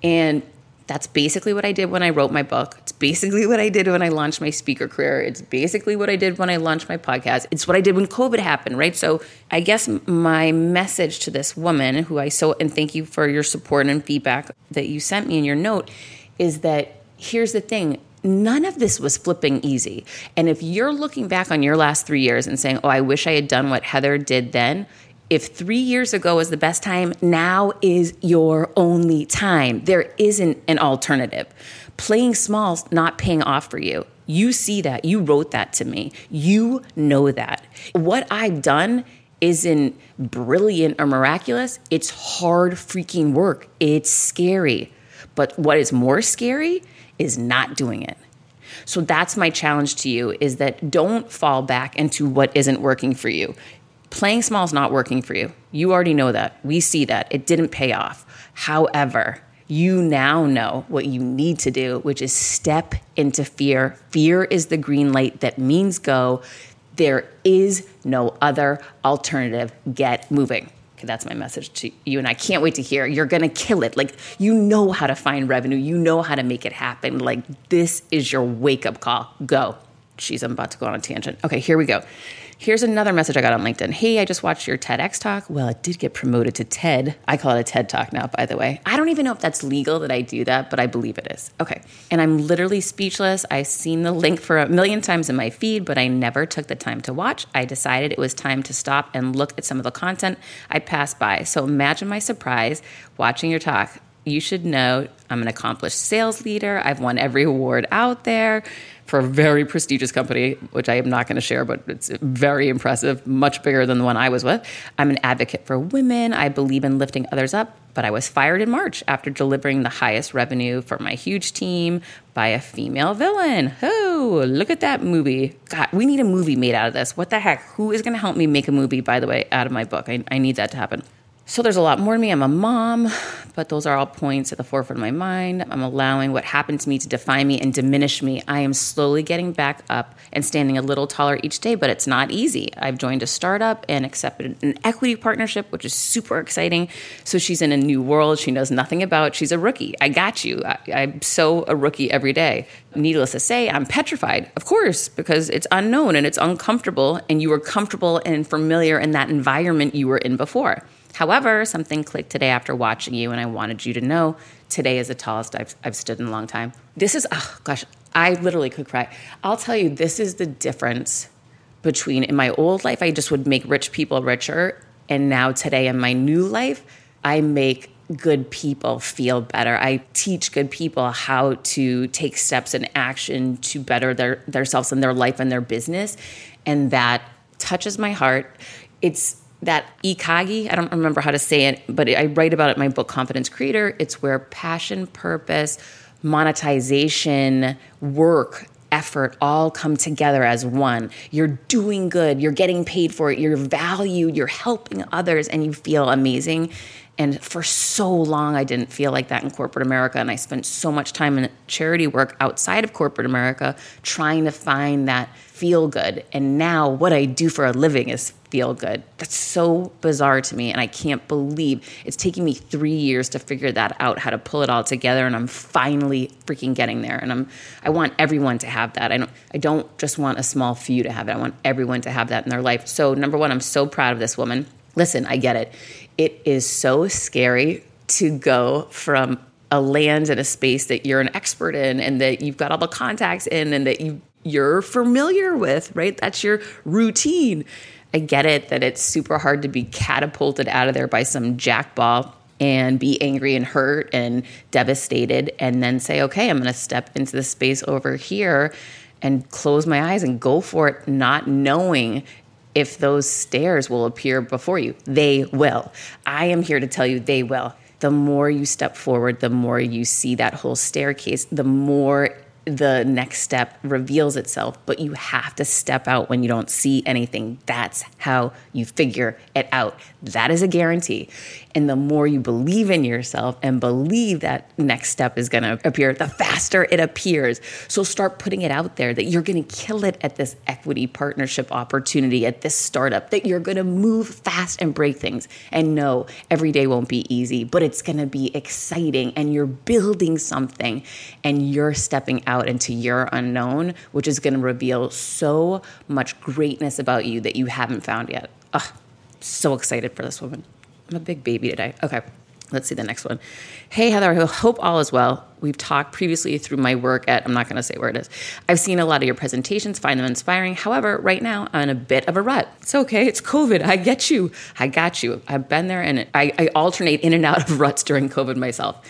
[SPEAKER 1] And that's basically what I did when I wrote my book. It's basically what I did when I launched my speaker career. It's basically what I did when I launched my podcast. It's what I did when COVID happened, right? So I guess my message to this woman, who I so, and thank you for your support and feedback that you sent me in your note, is that here's the thing none of this was flipping easy. And if you're looking back on your last three years and saying, oh, I wish I had done what Heather did then, if three years ago was the best time, now is your only time. There isn't an alternative. Playing small's not paying off for you. You see that. You wrote that to me. You know that. What I've done isn't brilliant or miraculous. It's hard freaking work. It's scary. But what is more scary is not doing it. So that's my challenge to you is that don't fall back into what isn't working for you playing small is not working for you. You already know that. We see that. It didn't pay off. However, you now know what you need to do, which is step into fear. Fear is the green light that means go. There is no other alternative. Get moving. Okay, that's my message to you. And I can't wait to hear. You're going to kill it. Like, you know how to find revenue, you know how to make it happen. Like, this is your wake up call. Go. Jeez, I'm about to go on a tangent. Okay, here we go. Here's another message I got on LinkedIn. Hey, I just watched your TEDx talk. Well, it did get promoted to TED. I call it a TED talk now, by the way. I don't even know if that's legal that I do that, but I believe it is. Okay. And I'm literally speechless. I've seen the link for a million times in my feed, but I never took the time to watch. I decided it was time to stop and look at some of the content I passed by. So imagine my surprise watching your talk you should know I'm an accomplished sales leader. I've won every award out there for a very prestigious company, which I am not going to share, but it's very impressive, much bigger than the one I was with. I'm an advocate for women. I believe in lifting others up, but I was fired in March after delivering the highest revenue for my huge team by a female villain. Oh, look at that movie. God, we need a movie made out of this. What the heck? Who is going to help me make a movie, by the way, out of my book? I, I need that to happen. So there's a lot more to me. I'm a mom, but those are all points at the forefront of my mind. I'm allowing what happened to me to define me and diminish me. I am slowly getting back up and standing a little taller each day, but it's not easy. I've joined a startup and accepted an equity partnership, which is super exciting. So she's in a new world she knows nothing about. She's a rookie. I got you. I, I'm so a rookie every day. Needless to say, I'm petrified, of course, because it's unknown and it's uncomfortable, and you were comfortable and familiar in that environment you were in before. However, something clicked today after watching you, and I wanted you to know today is the tallest I've, I've stood in a long time. This is, oh gosh, I literally could cry. I'll tell you, this is the difference between in my old life, I just would make rich people richer. And now, today, in my new life, I make good people feel better. I teach good people how to take steps and action to better their themselves and their life and their business. And that touches my heart. It's that ikagi, I don't remember how to say it, but I write about it in my book, Confidence Creator. It's where passion, purpose, monetization, work, effort all come together as one. You're doing good, you're getting paid for it, you're valued, you're helping others, and you feel amazing. And for so long, I didn't feel like that in corporate America. And I spent so much time in charity work outside of corporate America trying to find that feel good. And now, what I do for a living is feel good. That's so bizarre to me. And I can't believe it's taking me three years to figure that out, how to pull it all together. And I'm finally freaking getting there. And I'm, I want everyone to have that. I don't, I don't just want a small few to have it. I want everyone to have that in their life. So, number one, I'm so proud of this woman. Listen, I get it it is so scary to go from a land and a space that you're an expert in and that you've got all the contacts in and that you you're familiar with, right? That's your routine. I get it that it's super hard to be catapulted out of there by some jackball and be angry and hurt and devastated and then say, okay, I'm going to step into the space over here and close my eyes and go for it, not knowing if those stairs will appear before you. They will. I am here to tell you they will. The more you step forward, the more you see that whole staircase, the more the next step reveals itself, but you have to step out when you don't see anything. That's how you figure it out. That is a guarantee. And the more you believe in yourself and believe that next step is going to appear, the faster it appears. So start putting it out there that you're going to kill it at this equity partnership opportunity, at this startup, that you're going to move fast and break things. And no, every day won't be easy, but it's going to be exciting and you're building something and you're stepping out into your unknown, which is going to reveal so much greatness about you that you haven't found yet. Ugh, so excited for this woman. I'm a big baby today. Okay. Let's see the next one. Hey, Heather, I hope all is well. We've talked previously through my work at, I'm not going to say where it is. I've seen a lot of your presentations, find them inspiring. However, right now, I'm in a bit of a rut. It's okay. It's COVID. I get you. I got you. I've been there and I, I alternate in and out of ruts during COVID myself.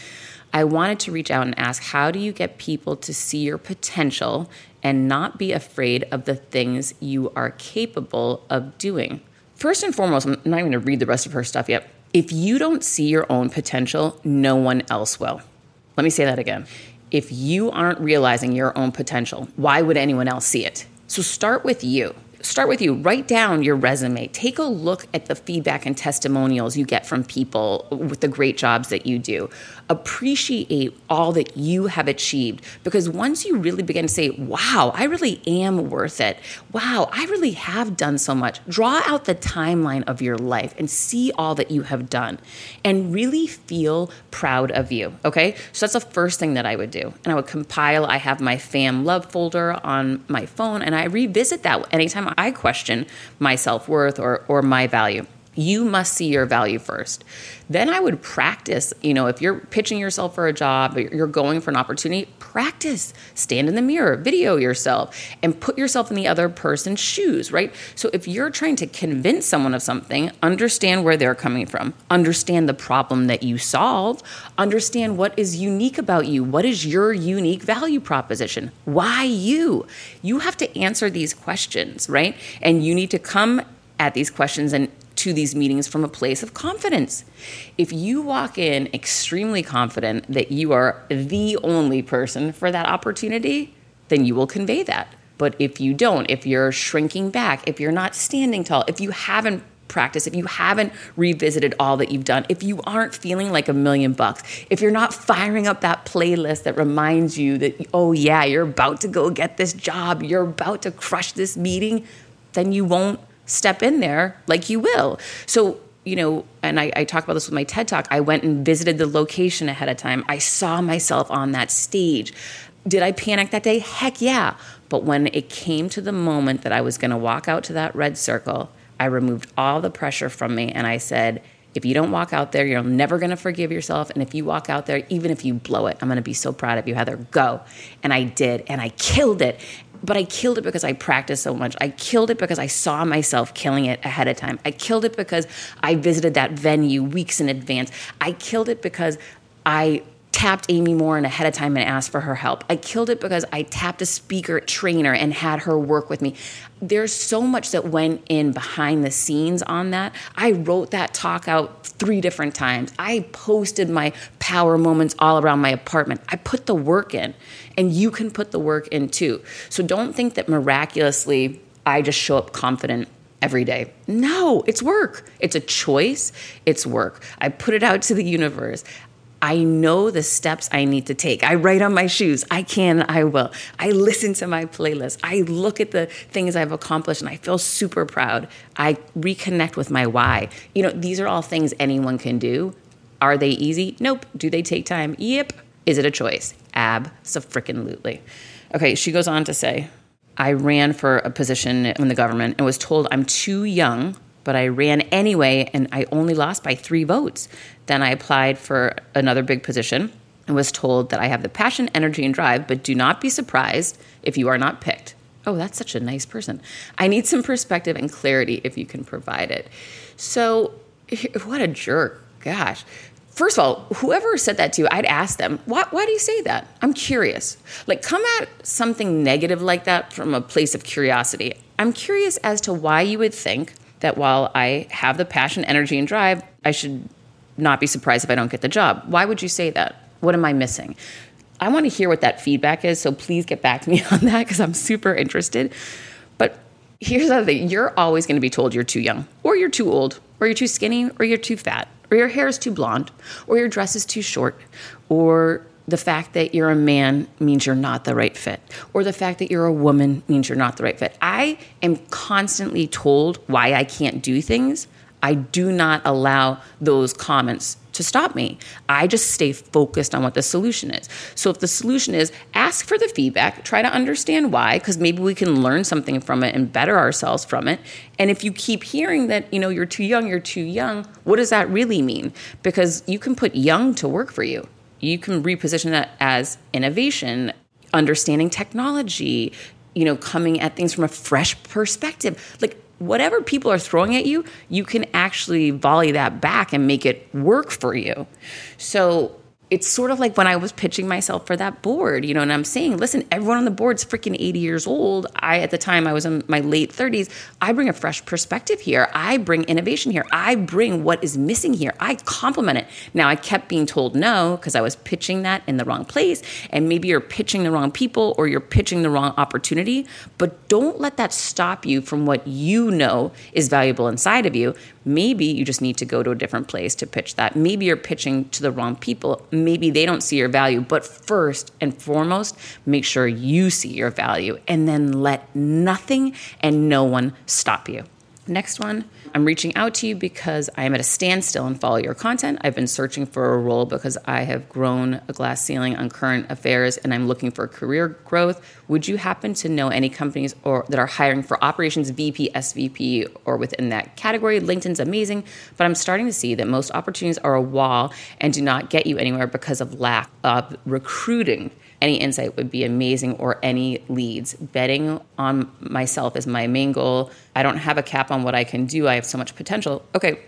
[SPEAKER 1] I wanted to reach out and ask how do you get people to see your potential and not be afraid of the things you are capable of doing? First and foremost, I'm not even going to read the rest of her stuff yet. If you don't see your own potential, no one else will. Let me say that again. If you aren't realizing your own potential, why would anyone else see it? So start with you start with you. Write down your resume. Take a look at the feedback and testimonials you get from people with the great jobs that you do. Appreciate all that you have achieved because once you really begin to say, wow, I really am worth it. Wow, I really have done so much. Draw out the timeline of your life and see all that you have done and really feel proud of you. Okay. So that's the first thing that I would do. And I would compile, I have my fam love folder on my phone and I revisit that anytime I question my self worth or, or my value. You must see your value first. Then I would practice, you know, if you're pitching yourself for a job, you're going for an opportunity, practice. Stand in the mirror, video yourself, and put yourself in the other person's shoes, right? So if you're trying to convince someone of something, understand where they're coming from, understand the problem that you solve, understand what is unique about you, what is your unique value proposition, why you. You have to answer these questions, right? And you need to come at these questions and to these meetings from a place of confidence. If you walk in extremely confident that you are the only person for that opportunity, then you will convey that. But if you don't, if you're shrinking back, if you're not standing tall, if you haven't practiced, if you haven't revisited all that you've done, if you aren't feeling like a million bucks, if you're not firing up that playlist that reminds you that, oh, yeah, you're about to go get this job, you're about to crush this meeting, then you won't step in there like you will. So, you know, and I, I, talk about this with my TED Talk. I went and visited the location ahead of time. I saw myself on that stage. Did I panic that day? Heck yeah. But when it came to the moment that I was going to walk out to that red circle, I removed all the pressure from me and I said, if you don't walk out there, you're never going to forgive yourself. And if you walk out there, even if you blow it, I'm going to be so proud of you, Heather. Go. And I did, and I killed it but I killed it because I practiced so much. I killed it because I saw myself killing it ahead of time. I killed it because I visited that venue weeks in advance. I killed it because I tapped Amy Morin ahead of time and asked for her help. I killed it because I tapped a speaker trainer and had her work with me. There's so much that went in behind the scenes on that. I wrote that talk out three different times. I posted my power moments all around my apartment. I put the work in, and you can put the work in too. So don't think that miraculously I just show up confident every day. No, it's work. It's a choice. It's work. I put it out to the universe. I know the steps I need to take. I write on my shoes. I can, I will. I listen to my playlist. I look at the things I've accomplished and I feel super proud. I reconnect with my why. You know, these are all things anyone can do. Are they easy? Nope. Do they take time? Yep. Is it a choice? Abso-freaking-lutely. Okay, she goes on to say, I ran for a position in the government and was told I'm too young but I ran anyway and I only lost by three votes. Then I applied for another big position and was told that I have the passion, energy, and drive, but do not be surprised if you are not picked. Oh, that's such a nice person. I need some perspective and clarity if you can provide it. So, what a jerk. Gosh. First of all, whoever said that to you, I'd ask them, why, why do you say that? I'm curious. Like, come at something negative like that from a place of curiosity. I'm curious as to why you would think that while I have the passion, energy, and drive, I should not be surprised if I don't get the job. Why would you say that? What am I missing? I want to hear what that feedback is, so please get back to me on that because I'm super interested. But here's the other thing you're always going to be told you're too young, or you're too old, or you're too skinny, or you're too fat, or your hair is too blonde, or your dress is too short, or the fact that you're a man means you're not the right fit, or the fact that you're a woman means you're not the right fit. I am constantly told why I can't do things. I do not allow those comments to stop me. I just stay focused on what the solution is. So if the solution is ask for the feedback, try to understand why because maybe we can learn something from it and better ourselves from it. And if you keep hearing that, you know, you're too young, you're too young, what does that really mean? Because you can put young to work for you. You can reposition that as innovation, understanding technology, you know, coming at things from a fresh perspective. Like whatever people are throwing at you, you can actually volley that back and make it work for you. So it's sort of like when I was pitching myself for that board, you know, and I'm saying, listen, everyone on the board's freaking 80 years old. I, at the time, I was in my late 30s. I bring a fresh perspective here. I bring innovation here. I bring what is missing here. I complement it. Now, I kept being told no because I was pitching that in the wrong place. And maybe you're pitching the wrong people or you're pitching the wrong opportunity. But don't let that stop you from what you know is valuable inside of you. Maybe you just need to go to a different place to pitch that. Maybe you're pitching to the wrong people. Maybe they don't see your value. But first and foremost, make sure you see your value and then let nothing and no one stop you. Next one, I'm reaching out to you because I am at a standstill and follow your content. I've been searching for a role because I have grown a glass ceiling on current affairs and I'm looking for career growth. Would you happen to know any companies or that are hiring for operations VP, SVP, or within that category? LinkedIn's amazing, but I'm starting to see that most opportunities are a wall and do not get you anywhere because of lack of recruiting any insight would be amazing or any leads. Betting on myself is my main goal. I don't have a cap on what I can do. I have so much potential. Okay,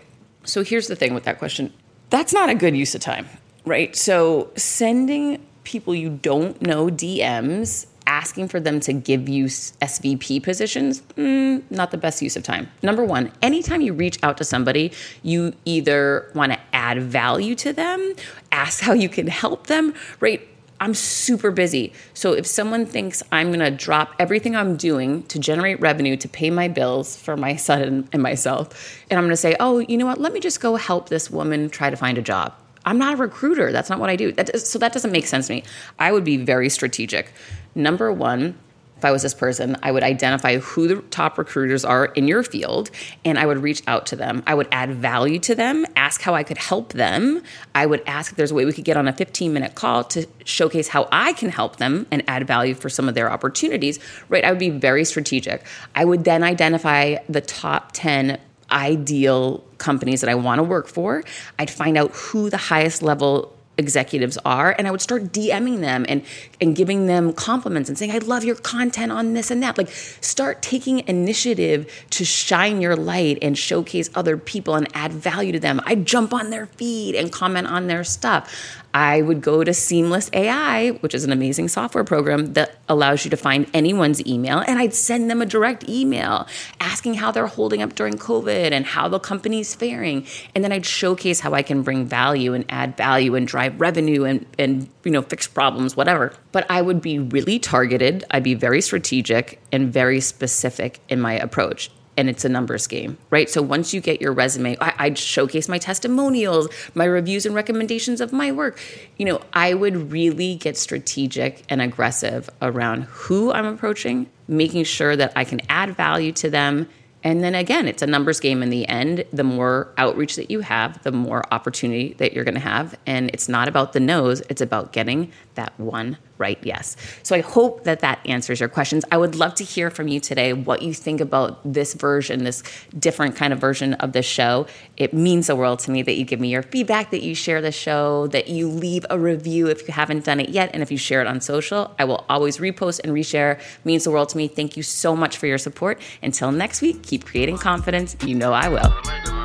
[SPEAKER 1] so here's the thing with that question that's not a good use of time, right? So sending people you don't know DMs asking for them to give you SVP positions, mm, not the best use of time. Number one, anytime you reach out to somebody, you either want to add value to them, ask how you can help them, right? I'm super busy. So if someone thinks I'm going to drop everything I'm doing to generate revenue to pay my bills for my son and myself, and I'm going to say, oh, you know what? Let me just go help this woman try to find a job. I'm not a recruiter. That's not what I do. That, so that doesn't make sense to me. I would be very strategic. Number one, if I was this person, I would identify who the top recruiters are in your field and I would reach out to them. I would add value to them, ask how I could help them. I would ask if there's a way we could get on a 15 minute call to showcase how I can help them and add value for some of their opportunities, right? I would be very strategic. I would then identify the top 10 ideal companies that I want to work for. I'd find out who the highest level executives are and I would start DMing them and and giving them compliments and saying I love your content on this and that. Like start taking initiative to shine your light and showcase other people and add value to them. I jump on their feed and comment on their stuff I would go to Seamless AI, which is an amazing software program that allows you to find anyone's email, and I'd send them a direct email asking how they're holding up during COVID and how the company's faring. And then I'd showcase how I can bring value and add value and drive revenue and, and you know, fix problems, whatever. But I would be really targeted, I'd be very strategic and very specific in my approach and it's a numbers game, right? So once you get your resume, I, I'd showcase my testimonials, my reviews and recommendations of my work. You know, I would really get strategic and aggressive around who I'm approaching, making sure that I can add value to them And then again, it's a numbers game in the end. The more outreach that you have, the more opportunity that you're going to have. And it's not about the no's, it's about getting that one right yes. So I hope that that answers your questions. I would love to hear from you today what you think about this version, this different kind of version of the show. It means the world to me that you give me your feedback, that you share the show, that you leave a review if you haven't done it yet, and if you share it on social. I will always repost and reshare. It means the world to me. Thank you so much for your support. Until next week, keep creating confidence. You know I will.